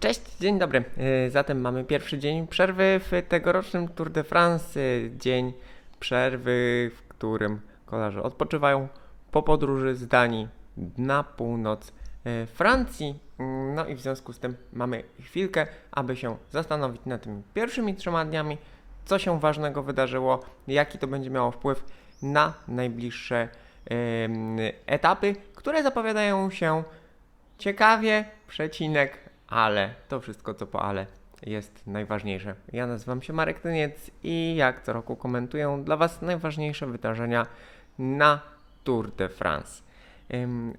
Cześć, dzień dobry. Y, Zatem mamy pierwszy dzień przerwy w tegorocznym Tour de France. Y, Dzień przerwy, w którym kolarze odpoczywają po podróży z Danii na północ y, Francji. No i w związku z tym mamy chwilkę, aby się zastanowić nad tymi pierwszymi trzema dniami, co się ważnego wydarzyło, jaki to będzie miało wpływ na najbliższe etapy, które zapowiadają się ciekawie, przecinek, ale to wszystko co po ale jest najważniejsze. Ja nazywam się Marek Tyniec i jak co roku komentuję dla Was najważniejsze wydarzenia na Tour de France. Ym,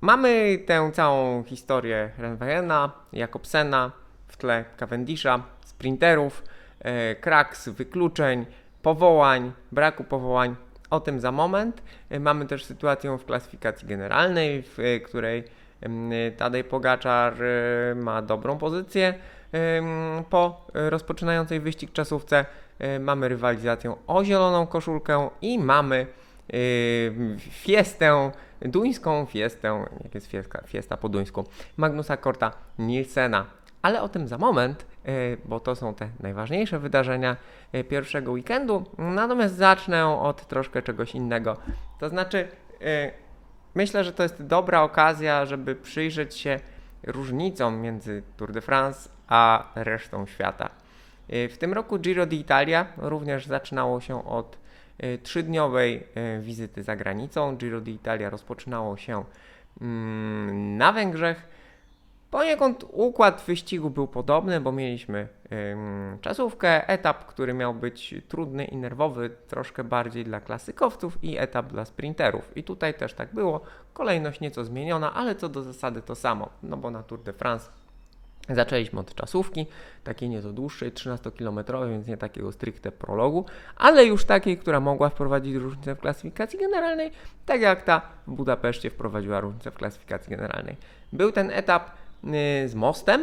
mamy tę całą historię Renweyena, Jakobsena, w tle Cavendisha, sprinterów, e, kraks, wykluczeń, powołań, braku powołań. O tym za moment. E, Mamy też sytuację w klasyfikacji generalnej, w e, której Tadej Pogaczar e, ma dobrą pozycję po rozpoczynającej wyścig czasówce. E, Mamy rywalizację o zieloną koszulkę i mamy e, fiestę, duńską fiestę, jak jest fiesta, fiesta po duńsku, Magnusa Korta Nielsena. Ale o tym za moment, bo to są te najważniejsze wydarzenia pierwszego weekendu. Natomiast zacznę od troszkę czegoś innego. To znaczy, myślę, że to jest dobra okazja, żeby przyjrzeć się różnicom między Tour de France a resztą świata. E, W tym roku Giro d'Italia również zaczynało się od e, trzydniowej e, wizyty za granicą. Giro d'Italia rozpoczynało się mm, na Węgrzech. Poniekąd układ wyścigu był podobny, bo mieliśmy czasówkę, etap, który miał być trudny i nerwowy, troszkę bardziej dla klasykowców i etap dla sprinterów. I tutaj też tak było. Kolejność nieco zmieniona, ale co do zasady to samo, no bo na Tour de France Zaczęliśmy od czasówki, takiej nieco dłuższej, 13-kilometrowej, więc nie takiego stricte prologu, ale już takiej, która mogła wprowadzić różnicę w klasyfikacji generalnej, tak jak ta w Budapeszcie wprowadziła różnicę w klasyfikacji generalnej. Był ten etap z mostem,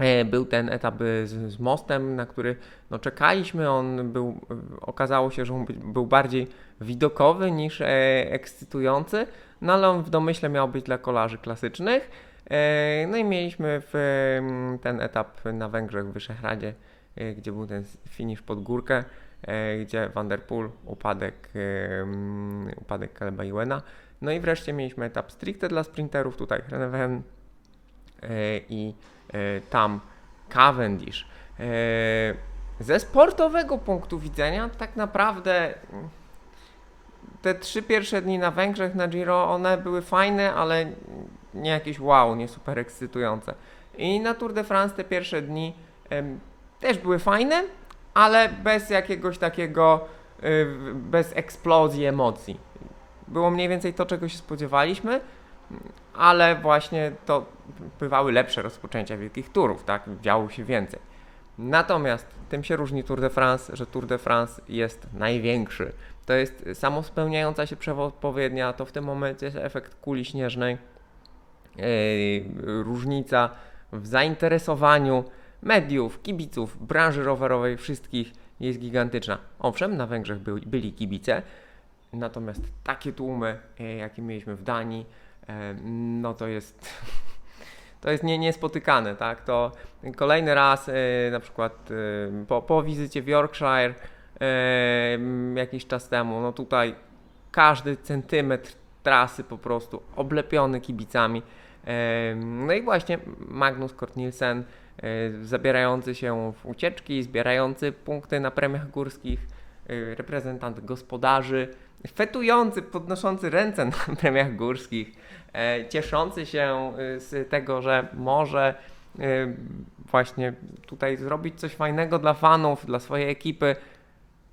E, Był ten etap y, z, z mostem, na który no, czekaliśmy. On był, y, okazało się, że on by- był bardziej widokowy niż e, ekscytujący, no ale on w domyśle miał być dla kolarzy klasycznych. E, no i mieliśmy w, em, ten etap na Węgrzech w Wyszehradzie, e, gdzie był ten finish pod górkę, e, gdzie Van der Poel, upadek, em, upadek Kaleba Iwena. No i wreszcie mieliśmy etap stricte dla sprinterów, tutaj Renewen e, i e, tam Cavendish. E, Ze sportowego punktu widzenia, tak naprawdę mm, te trzy pierwsze dni na Węgrzech na Giro, one były fajne, ale nie jakieś wow, nie super ekscytujące. I na Tour de France te pierwsze dni też były fajne, ale bez jakiegoś takiego, y, bez eksplozji emocji. Było mniej więcej to, czego się spodziewaliśmy, ale właśnie to bywały lepsze rozpoczęcia wielkich turów, tak? Działo się więcej. Natomiast tym się różni Tour de France, że Tour de France jest największy. To jest samospełniająca się przepowiednia, to w tym momencie jest efekt kuli śnieżnej, yy, różnica w zainteresowaniu mediów, kibiców, branży rowerowej, wszystkich jest gigantyczna. Owszem, na Węgrzech byli, byli kibice, natomiast takie tłumy, yy, jakie mieliśmy w Danii, no to jest to jest nie, niespotykane, tak? To kolejny raz, yy, na przykład yy, po, po wizycie w Yorkshire jakiś czas temu, no tutaj każdy centymetr trasy po prostu oblepiony kibicami. No i właśnie Magnus Kort Nielsen, zabierający się w ucieczki, zbierający punkty na premiach górskich, reprezentant gospodarzy, fetujący, podnoszący ręce na premiach górskich, e, cieszący się y, z tego, że może y, właśnie tutaj zrobić coś fajnego dla fanów, dla swojej ekipy.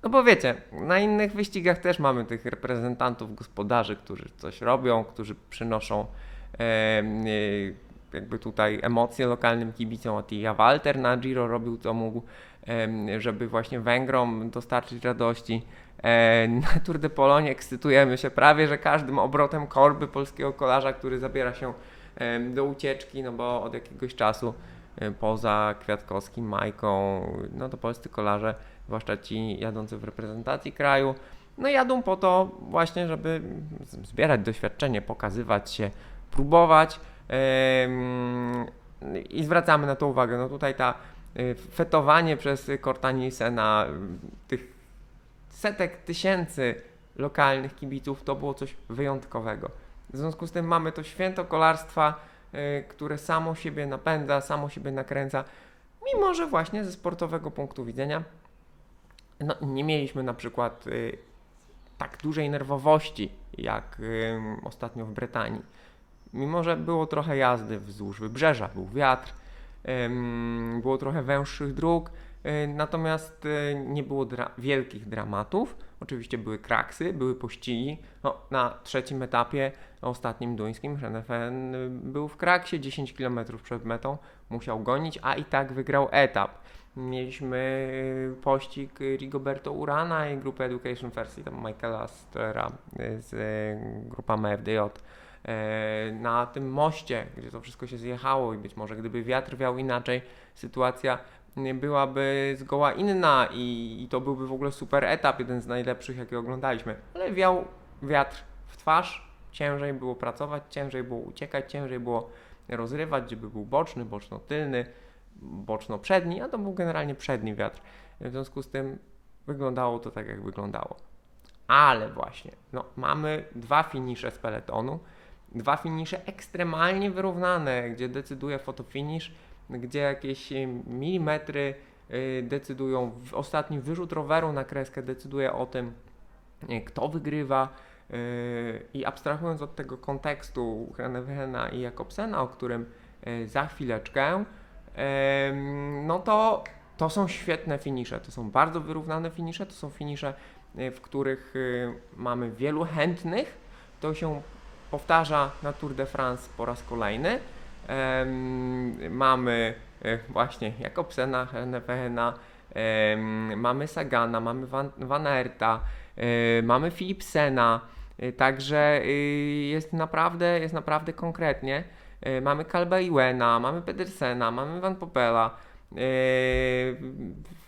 No bo wiecie, na innych wyścigach też mamy tych reprezentantów, gospodarzy, którzy coś robią, którzy przynoszą e, y, jakby tutaj emocje lokalnym kibicom. Attila Walter na Giro robił co mógł, żeby właśnie Węgrom dostarczyć radości. E, Na Tour de Polonie ekscytujemy się prawie, że każdym obrotem korby polskiego kolarza, który zabiera się do ucieczki, no bo od jakiegoś czasu e, poza Kwiatkowskim, Majką, no to polscy kolarze, zwłaszcza ci jadący w reprezentacji kraju, no jadą po to właśnie, żeby zbierać doświadczenie, pokazywać się, próbować. i zwracamy na to uwagę. No tutaj ta y, fetowanie przez Korta Nielsena y, tych setek tysięcy lokalnych kibiców to było coś wyjątkowego. W związku z tym mamy to święto kolarstwa, y, które samo siebie napędza, samo siebie nakręca, mimo że właśnie ze sportowego punktu widzenia no, nie mieliśmy na przykład y, tak dużej nerwowości jak y, ostatnio w Brytanii. Mimo, że było trochę jazdy wzdłuż wybrzeża, był wiatr, było trochę węższych dróg, natomiast y, nie było dra wielkich dramatów. Oczywiście były kraksy, były pościgi. No, na trzecim etapie, ostatnim duńskim, Renfen y, był w kraksie 10 km przed metą, musiał gonić, a i tak wygrał etap. Mieliśmy pościg Rigoberto Urana i grupę Education First, i tam Michaela Stera z grupą FDJ. E, Na tym moście, gdzie to wszystko się zjechało i być może gdyby wiatr wiał inaczej, sytuacja byłaby zgoła inna i, i to byłby w ogóle super etap, jeden z najlepszych, jakie oglądaliśmy. Ale wiał wiatr w twarz, ciężej było pracować, ciężej było uciekać, ciężej było rozrywać, gdzie by był boczny, boczno-tylny, boczno-przedni, a to był generalnie przedni wiatr. W związku z tym wyglądało to tak, jak wyglądało. Ale właśnie, no, mamy dwa finisze z peletonu, dwa finisze ekstremalnie wyrównane, gdzie decyduje fotofinish, gdzie jakieś e, milimetry y, decydują, ostatni wyrzut roweru na kreskę decyduje o tym, e, kto wygrywa. y, I abstrahując od tego kontekstu Hrenevena i Jakobsena, o którym za chwileczkę, no to to są świetne finisze. To są bardzo wyrównane finisze. To są finisze, y, w których y, mamy wielu chętnych. To się powtarza na Tour de France po raz kolejny. Mamy e, właśnie Jakobsena, Hennepena, em, mamy Sagana, mamy Van, Van Aerta, e, mamy Philipsena, e, także y, jest naprawdę, jest naprawdę konkretnie. Mamy Kalba Iwena, mamy Pedersena, mamy Van Popela,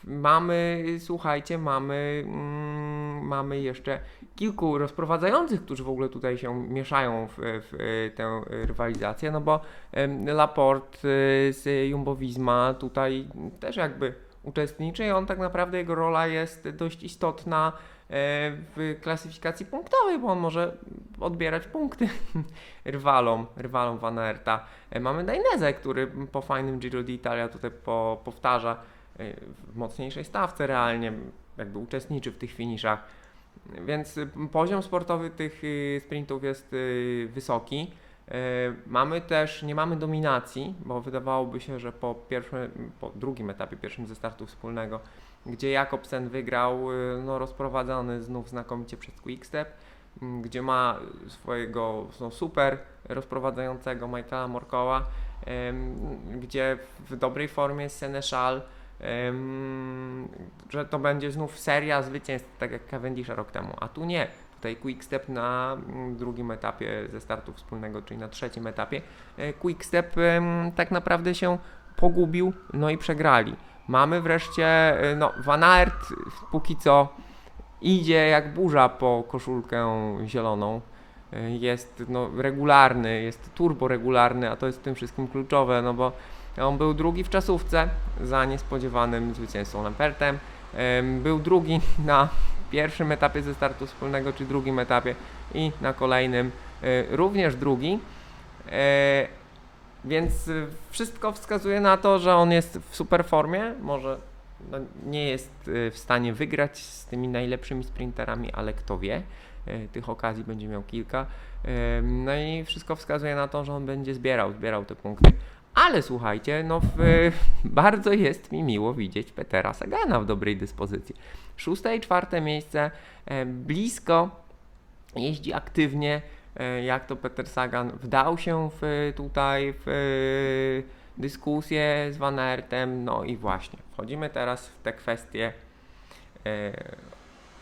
mamy, słuchajcie, mamy, mm, mamy jeszcze kilku rozprowadzających, którzy w ogóle tutaj się mieszają w, w e, tę rywalizację, no bo em, Laporte e, z Jumbo Visma tutaj też jakby uczestniczy i on tak naprawdę jego rola jest dość istotna e, w klasyfikacji punktowej, bo on może odbierać punkty rywalom, rywalom Van Aerta. Mamy Dainese, który po fajnym Giro d'Italia tutaj po, powtarza w mocniejszej stawce realnie, jakby uczestniczy w tych finiszach. Więc y, poziom sportowy tych y, sprintów jest y, wysoki. Mamy też, nie mamy dominacji, bo wydawałoby się, że po pierwszym, po drugim etapie, pierwszym ze startu wspólnego, gdzie Jakobsen wygrał, no rozprowadzony znów znakomicie przez Quickstep, m, gdzie ma swojego no, super rozprowadzającego Michaela Morkoła, gdzie w dobrej formie jest Senechal, że to będzie znów seria zwycięstw, tak jak Cavendisha rok temu, a tu nie. Tutaj Quickstep na mm, drugim etapie ze startu wspólnego, czyli na trzecim etapie. e, Quickstep tak naprawdę się pogubił, no i przegrali. Mamy wreszcie, e, no, Van Aert póki co idzie jak burza po koszulkę zieloną. E, Jest no, regularny, jest turbo regularny, a to jest w tym wszystkim kluczowe, no bo on był drugi w czasówce za niespodziewanym zwycięzcą Lampertem. Em, Był drugi na pierwszym etapie ze startu wspólnego, czy drugim etapie i na kolejnym e, również drugi. E, Więc wszystko wskazuje na to, że on jest w super formie. Może no, nie jest w stanie wygrać z tymi najlepszymi sprinterami, ale kto wie. E, Tych okazji będzie miał kilka. No i wszystko wskazuje na to, że on będzie zbierał, zbierał te punkty. Ale słuchajcie, no w, bardzo jest mi miło widzieć Petera Sagana w dobrej dyspozycji. Szóste i czwarte miejsce, e, blisko, jeździ aktywnie, e, jak to Peter Sagan wdał się w, tutaj w e, dyskusję z Van Aertem, no i właśnie, wchodzimy teraz w te kwestie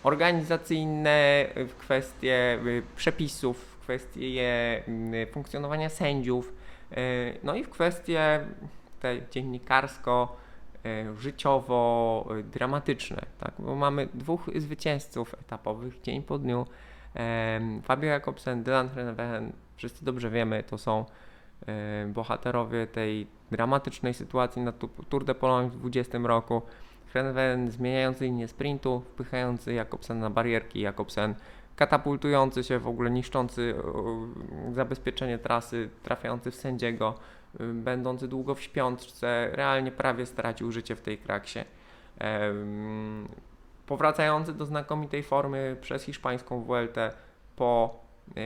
organizacyjne, w kwestie przepisów, w kwestie y, funkcjonowania sędziów, no i w kwestie te dziennikarsko, y, życiowo y, dramatyczne, tak? Bo mamy dwóch zwycięzców etapowych dzień po dniu. Fabio Jakobsen, Dylan Groenewegen, wszyscy dobrze wiemy, to są e, bohaterowie tej dramatycznej sytuacji na Tour de Pologne w 2020 roku. Groenewegen zmieniający linię sprintu, wpychający Jakobsen na barierki, Jakobsen katapultujący się, w ogóle niszczący o, zabezpieczenie trasy, trafiający w sędziego, y, będący długo w śpiączce, realnie prawie stracił życie w tej kraksie. Powracający do znakomitej formy przez hiszpańską Vueltę po e,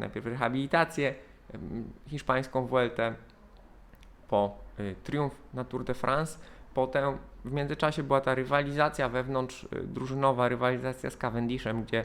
najpierw rehabilitację, hiszpańską Vueltę po e, triumf na Tour de France. Potem w międzyczasie była ta rywalizacja wewnątrz e, drużynowa, rywalizacja z Cavendishem, gdzie e,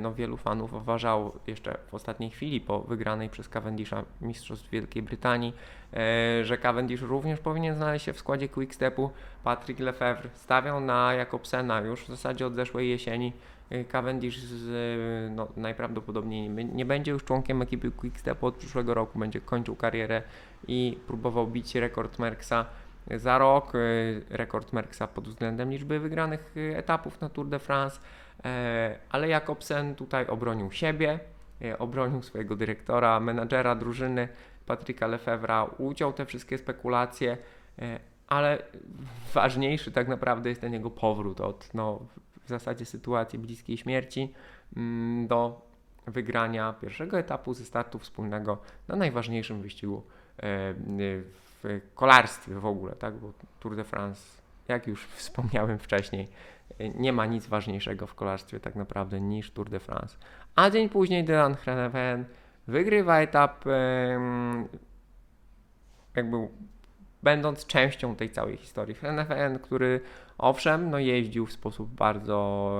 no, wielu fanów uważało jeszcze w ostatniej chwili po wygranej przez Cavendisha Mistrzostw Wielkiej Brytanii, e, że Cavendish również powinien znaleźć się w składzie Quickstepu. Patrick Lefevre stawiał na Jakobsena już w zasadzie od zeszłej jesieni. E, Cavendish z, e, no, najprawdopodobniej nie, będzie już członkiem ekipy Quickstepu od przyszłego roku, będzie kończył karierę i próbował bić rekord Merckxa za rok, rekord Merckxa pod względem liczby wygranych etapów na Tour de France, e, ale Jakobsen tutaj obronił siebie, e, obronił swojego dyrektora, menadżera drużyny Patryka Lefevra, uciął te wszystkie spekulacje, e, ale ważniejszy tak naprawdę jest ten jego powrót od no, w zasadzie sytuacji bliskiej śmierci mm, do wygrania pierwszego etapu ze startu wspólnego na najważniejszym wyścigu e, w kolarstwie w ogóle, tak? Bo Tour de France, jak już wspomniałem wcześniej, e, nie ma nic ważniejszego w kolarstwie tak naprawdę niż Tour de France. A dzień później Dylan Groenewegen wygrywa etap em, jakby będąc częścią tej całej historii. Groenewegen, który owszem, no jeździł w sposób bardzo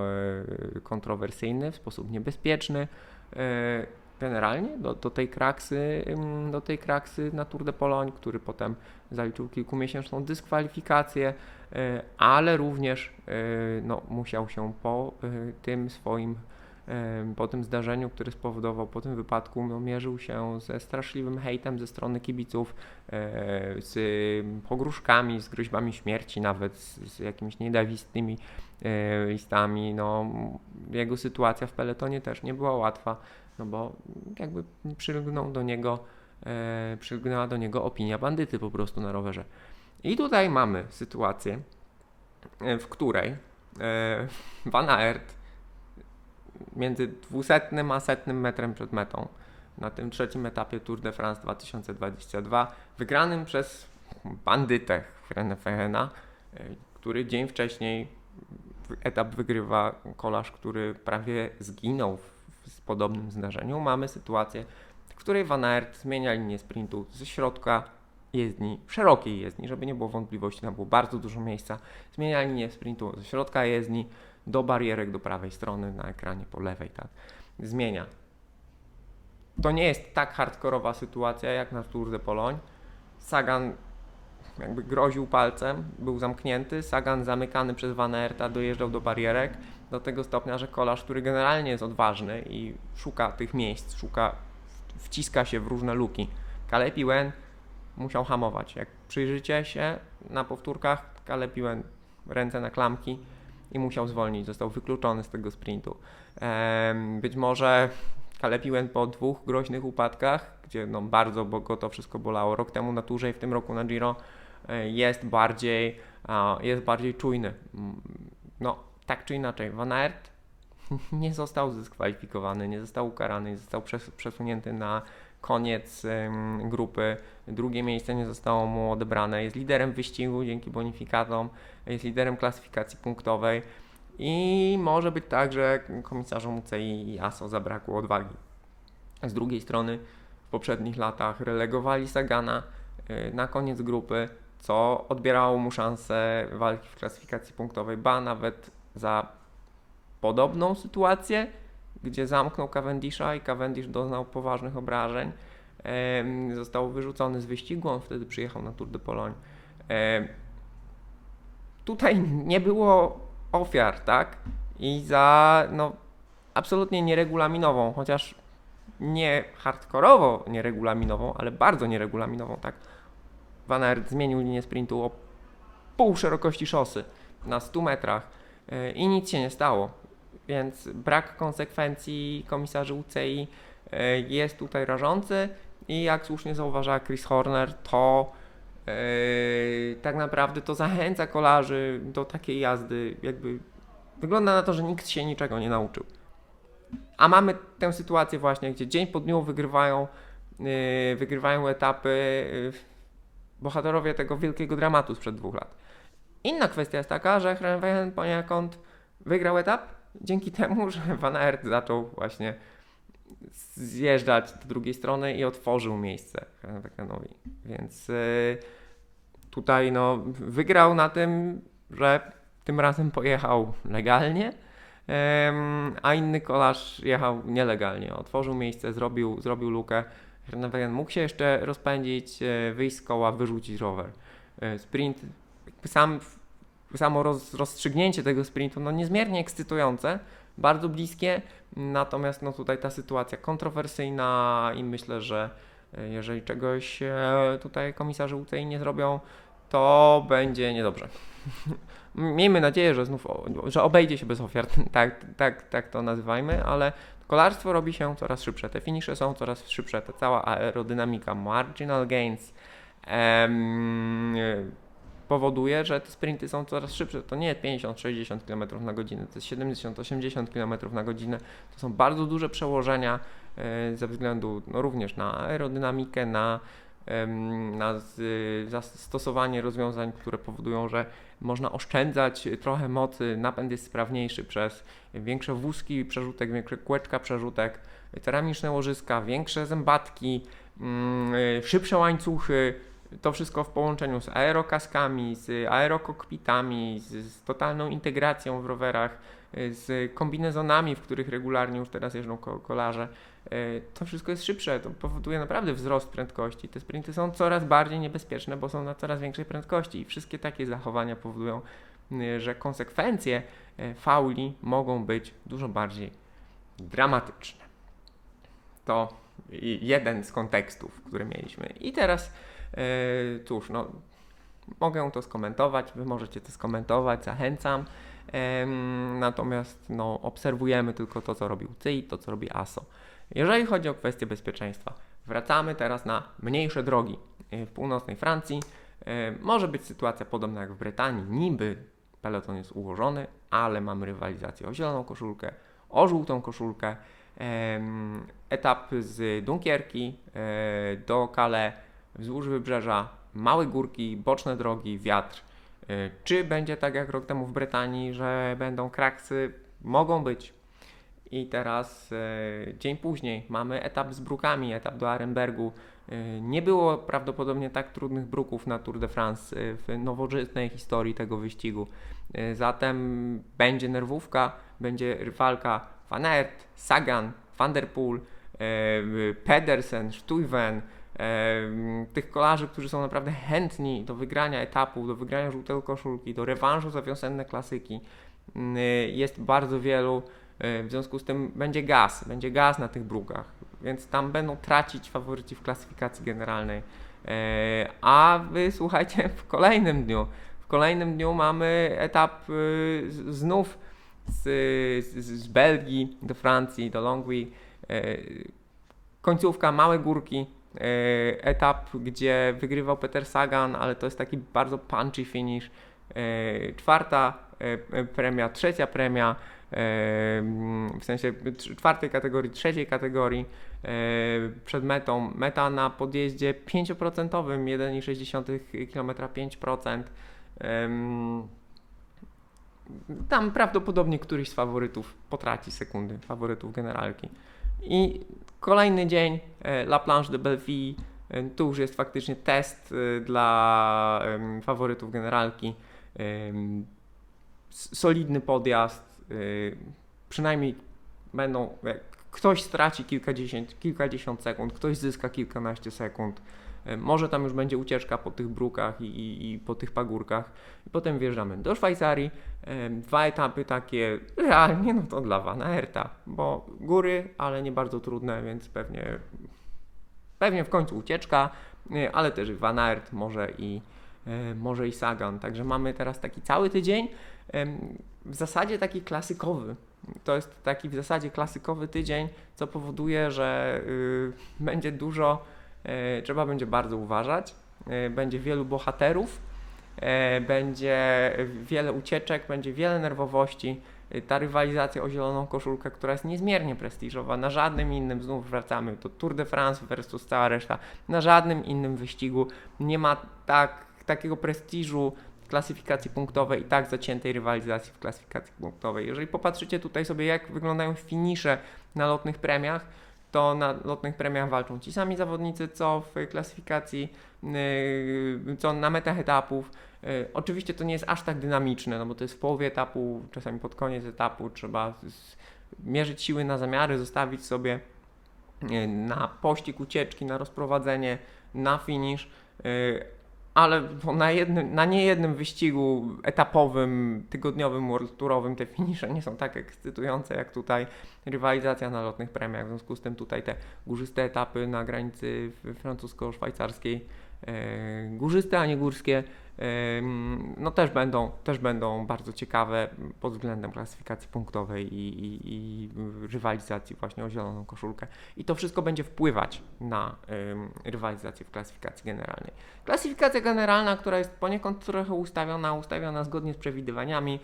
e, kontrowersyjny, w sposób niebezpieczny, e, generalnie do, do tej kraksy, do tej kraksy na Tour de Pologne, który potem zaliczył kilkumiesięczną dyskwalifikację, y, ale również y, no, musiał się po y, tym swoim po tym zdarzeniu, które spowodował po tym wypadku, no, mierzył się ze straszliwym hejtem ze strony kibiców, z pogróżkami, z groźbami śmierci, nawet z, jakimiś niedawistnymi y, listami. No, jego sytuacja w peletonie też nie była łatwa no bo jakby przylgnął do niego, e, przylgnęła do niego opinia bandyty po prostu na rowerze. I tutaj mamy sytuację, e, w której e, Van Aert między 200 a 100 metrem przed metą na tym trzecim etapie Tour de France 2022, wygranym przez bandytę Frenefehena, e, który dzień wcześniej etap wygrywa kolarz, który prawie zginął w w podobnym zdarzeniu mamy sytuację, w której Van Aert zmienia linię sprintu ze środka jezdni, szerokiej jezdni, żeby nie było wątpliwości, tam było bardzo dużo miejsca, zmienia linię sprintu ze środka jezdni do barierek do prawej strony na ekranie po lewej, tak, zmienia. To nie jest tak hardkorowa sytuacja jak na Tour de Pologne. Sagan jakby groził palcem, był zamknięty, Sagan zamykany przez Van Aerta dojeżdżał do barierek, do tego stopnia, że kolarz, który generalnie jest odważny i szuka tych miejsc, szuka, wciska się w różne luki. Kalepiłem musiał hamować. Jak przyjrzycie się na powtórkach, Kalepiłem ręce na klamki i musiał zwolnić, został wykluczony z tego sprintu. Być może Kalepiłem po dwóch groźnych upadkach, gdzie no bardzo go to wszystko bolało. Rok temu na turze i w tym roku na Giro jest bardziej, jest bardziej czujny. No, tak czy inaczej, Van Aert nie został zdyskwalifikowany, nie został ukarany, nie został przesunięty na koniec grupy. Drugie miejsce nie zostało mu odebrane. Jest liderem wyścigu dzięki bonifikatom, jest liderem klasyfikacji punktowej i może być tak, że komisarzom UCI i ASO zabrakło odwagi. Z drugiej strony w poprzednich latach relegowali Sagana yy, na koniec grupy, co odbierało mu szansę walki w klasyfikacji punktowej, ba nawet za podobną sytuację, gdzie zamknął Cavendisha i Cavendish doznał poważnych obrażeń. E, został wyrzucony z wyścigu, on wtedy przyjechał na Tour de Pologne. E, tutaj nie było ofiar, tak? I za no, absolutnie nieregulaminową, chociaż nie hardkorowo nieregulaminową, ale bardzo nieregulaminową, tak? Van Aert zmienił linię sprintu o pół szerokości szosy na 100 metrach E, i nic się nie stało. Więc brak konsekwencji komisarzy UCI e, jest tutaj rażący i jak słusznie zauważała Chris Horner, to yy, tak naprawdę to zachęca kolarzy do takiej jazdy, jakby wygląda na to, że nikt się niczego nie nauczył. A mamy tę sytuację właśnie, gdzie dzień po dniu wygrywają, yy, wygrywają etapy bohaterowie tego wielkiego dramatu sprzed dwóch lat. Inna kwestia jest taka, że Groenewegen poniekąd wygrał etap dzięki temu, że Van Aert zaczął właśnie zjeżdżać do drugiej strony i otworzył miejsce Groenewegenowi. Więc yy, tutaj no, wygrał na tym, że tym razem pojechał legalnie, a inny kolarz jechał nielegalnie. Otworzył miejsce, zrobił, zrobił lukę. Groenewegen mógł się jeszcze rozpędzić, e, wyjść z koła, wyrzucić rower. E, sprint, sam, samo roz, rozstrzygnięcie tego sprintu, no niezmiernie ekscytujące, bardzo bliskie, natomiast no tutaj ta sytuacja kontrowersyjna i myślę, że e, jeżeli czegoś tutaj komisarze UCI nie zrobią, to będzie niedobrze. Miejmy nadzieję, że znów że obejdzie się bez ofiar, tak, tak, tak to nazywajmy, ale kolarstwo robi się coraz szybsze, te finisze są coraz szybsze, ta cała aerodynamika, marginal gains em, powoduje, że te sprinty są coraz szybsze. To nie jest 50-60 km na godzinę, to jest 70-80 km na godzinę. To są bardzo duże przełożenia e, ze względu no, również na aerodynamikę, na na zastosowanie rozwiązań, które powodują, że można oszczędzać trochę mocy, napęd jest sprawniejszy przez większe wózki przerzutek, większe kółeczka przerzutek, ceramiczne łożyska, większe zębatki, mm, szybsze łańcuchy, to wszystko w połączeniu z aerokaskami, z aerokokpitami, z, z totalną integracją w rowerach, z kombinezonami, w których regularnie już teraz jeżdżą kolarze. E, to wszystko jest szybsze, to powoduje naprawdę wzrost prędkości. Te sprinty są coraz bardziej niebezpieczne, bo są na coraz większej prędkości i wszystkie takie zachowania powodują, że konsekwencje fauli mogą być dużo bardziej dramatyczne. To jeden z kontekstów, który mieliśmy. I teraz, cóż, no, mogę to skomentować, wy możecie to skomentować, zachęcam. Natomiast no, obserwujemy tylko to, co robi UCI, to, co robi ASO. Jeżeli chodzi o kwestię bezpieczeństwa, wracamy teraz na mniejsze drogi. E, w północnej Francji e, może być sytuacja podobna jak w Brytanii. Niby peloton jest ułożony, ale mamy rywalizację o zieloną koszulkę, o żółtą koszulkę. Etap z Dunkierki e, do Calais wzdłuż wybrzeża, małe górki, boczne drogi, wiatr. Czy będzie tak jak rok temu w Brytanii, że będą kraksy? Mogą być, i teraz e, dzień później mamy etap z brukami, etap do Arenbergu. E, nie było prawdopodobnie tak trudnych bruków na Tour de France w nowożytnej historii tego wyścigu. Zatem będzie nerwówka, będzie walka Van Aert, Sagan, Van der Poel, Pedersen, Stuyven, tych kolarzy, którzy są naprawdę chętni do wygrania etapu, do wygrania żółtego koszulki, do rewanżu za wiosenne klasyki. Jest bardzo wielu w związku z tym będzie gaz, będzie gaz na tych brukach, więc tam będą tracić faworyci w klasyfikacji generalnej. E, a wy słuchajcie, w kolejnym dniu, w kolejnym dniu mamy etap y, znów z, z, z Belgii do Francji, do Longwy. E, końcówka, małe górki, etap, gdzie wygrywał Peter Sagan, ale to jest taki bardzo punchy finish. Czwarta premia, trzecia premia w sensie czwartej kategorii, trzeciej kategorii przed metą. Meta na podjeździe 5% 1,6 km 5%. Tam prawdopodobnie któryś z faworytów potraci sekundy, faworytów generalki. I kolejny dzień, e, La Planche de Belleville, tu już jest faktycznie test e, dla faworytów generalki. Solidny podjazd, przynajmniej będą, ktoś straci kilkadziesiąt, kilkadziesiąt sekund, ktoś zyska kilkanaście sekund. Y, może tam już będzie ucieczka po tych brukach i, i, i po tych pagórkach. I potem wjeżdżamy do Szwajcarii. Y, dwa etapy takie realnie, no to dla Van Aerta, bo góry, ale nie bardzo trudne, więc pewnie, pewnie w końcu ucieczka, ale też Van Aert może i, może i Sagan. Także mamy teraz taki cały tydzień w zasadzie taki klasykowy. To jest taki w zasadzie klasykowy tydzień, co powoduje, że y, będzie dużo e, trzeba będzie bardzo uważać. E, będzie wielu bohaterów, e, będzie wiele ucieczek, będzie wiele nerwowości. E, Ta rywalizacja o zieloną koszulkę, która jest niezmiernie prestiżowa, na żadnym innym, znów wracamy do Tour de France versus cała reszta, na żadnym innym wyścigu nie ma tak, takiego prestiżu klasyfikacji punktowej i tak zaciętej rywalizacji w klasyfikacji punktowej. Jeżeli popatrzycie tutaj sobie, jak wyglądają finisze na lotnych premiach, to na lotnych premiach walczą ci sami zawodnicy, co w klasyfikacji, yy, co na metach etapów. Yy, Oczywiście to nie jest aż tak dynamiczne, no bo to jest w połowie etapu, czasami pod koniec etapu, trzeba mierzyć siły na zamiary, zostawić sobie yy, na pościg ucieczki, na rozprowadzenie, na finish. Ale na, jednym, na niejednym wyścigu etapowym, tygodniowym, world tourowym te finisze nie są tak ekscytujące jak tutaj rywalizacja na lotnych premiach. W związku z tym tutaj te górzyste etapy na granicy francusko-szwajcarskiej, górzyste, a nie górskie, e, no też będą, też będą bardzo ciekawe pod względem klasyfikacji punktowej i, i, i rywalizacji właśnie o zieloną koszulkę. I to wszystko będzie wpływać na rywalizację w klasyfikacji generalnej. Klasyfikacja generalna, która jest poniekąd trochę ustawiona, ustawiona zgodnie z przewidywaniami.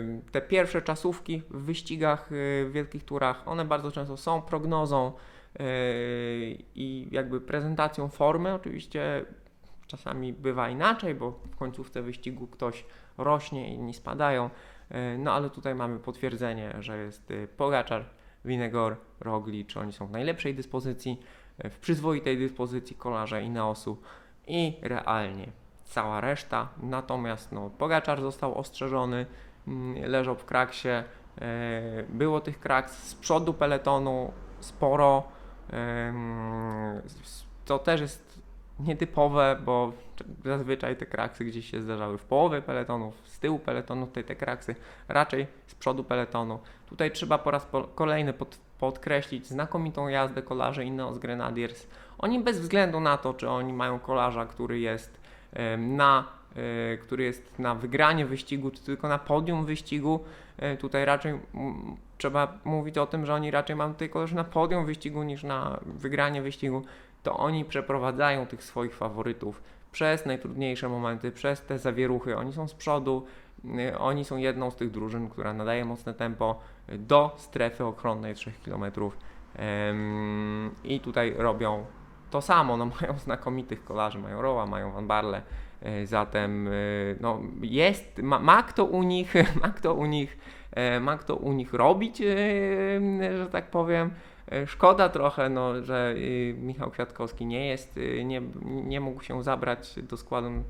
Ym, Te pierwsze czasówki w wyścigach, w wielkich turach, one bardzo często są prognozą i jakby prezentacją formy. Oczywiście czasami bywa inaczej, bo w końcówce wyścigu ktoś rośnie, inni spadają. Yy, No ale tutaj mamy potwierdzenie, że jest y, Pogaczar, Winegor, Roglic, oni są w najlepszej dyspozycji, y, w przyzwoitej dyspozycji kolarze i Neosu i realnie cała reszta. Natomiast no, Pogaczar został ostrzeżony, mm, leżał w kraksie. e, Było tych kraks z przodu peletonu sporo. To też jest nietypowe, bo zazwyczaj te kraksy gdzieś się zdarzały w połowie peletonu, z tyłu peletonu, tutaj te kraksy raczej z przodu peletonu. Tutaj trzeba po raz kolejny pod, podkreślić znakomitą jazdę kolarzy Ineos Grenadiers. Oni bez względu na to, czy oni mają kolarza, który jest na, e, który jest na wygranie wyścigu, czy tylko na podium wyścigu, e, tutaj raczej trzeba mówić o tym, że oni raczej mają tutaj kolarzy na podium wyścigu niż na wygranie wyścigu, to oni przeprowadzają tych swoich faworytów przez najtrudniejsze momenty, przez te zawieruchy. Oni są z przodu, y, oni są jedną z tych drużyn, która nadaje mocne tempo y, do strefy ochronnej 3 km. I tutaj robią to samo, no mają znakomitych kolarzy, mają Roa, mają Van Barle, e, zatem e, no jest, ma, ma kto u nich, ma kto u nich, ma kto u nich robić, e, że tak powiem. E, Szkoda trochę, no, że e, Michał Kwiatkowski nie jest, e, nie, nie mógł się zabrać do składu e,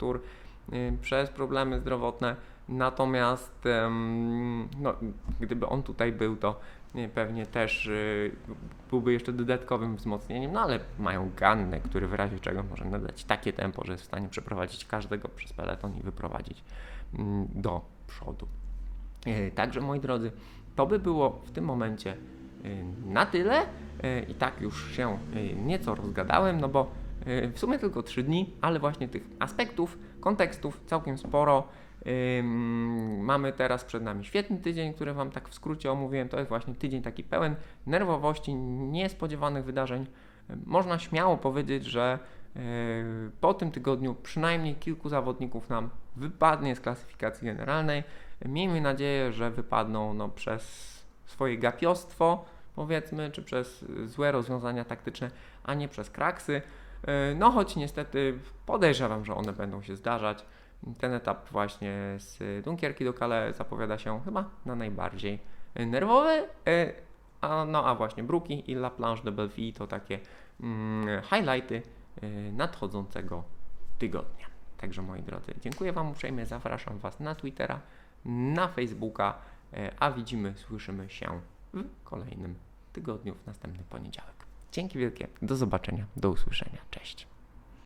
przez problemy zdrowotne. Natomiast no, gdyby on tutaj był, to e, pewnie też e, byłby jeszcze dodatkowym wzmocnieniem, no ale mają Gannę, który w razie czego może nadać takie tempo, że jest w stanie przeprowadzić każdego przez peleton i wyprowadzić mm, do przodu. E, Także moi drodzy, to by było w tym momencie e, na tyle E, i tak już się nieco rozgadałem, no bo w sumie tylko 3 dni, ale właśnie tych aspektów, kontekstów całkiem sporo. Mamy teraz przed nami świetny tydzień, który Wam tak w skrócie omówiłem. To jest właśnie tydzień taki pełen nerwowości, niespodziewanych wydarzeń. Można śmiało powiedzieć, że po tym tygodniu przynajmniej kilku zawodników nam wypadnie z klasyfikacji generalnej. Miejmy nadzieję, że wypadną no, przez swoje gapiostwo, powiedzmy, czy przez złe rozwiązania taktyczne, a nie przez kraksy. Yy, No choć niestety podejrzewam, że one będą się zdarzać. Ten etap właśnie z Dunkierki do Calais zapowiada się chyba na najbardziej nerwowy. yy, A, no a właśnie Bruki i La Planche de Belleville to takie mm, highlighty nadchodzącego tygodnia. Także moi drodzy, dziękuję Wam uprzejmie, zapraszam Was na Twittera, na Facebooka, yy, a widzimy, słyszymy się w kolejnym tygodniu, w następny poniedziałek. Dzięki wielkie, do zobaczenia, do usłyszenia, cześć.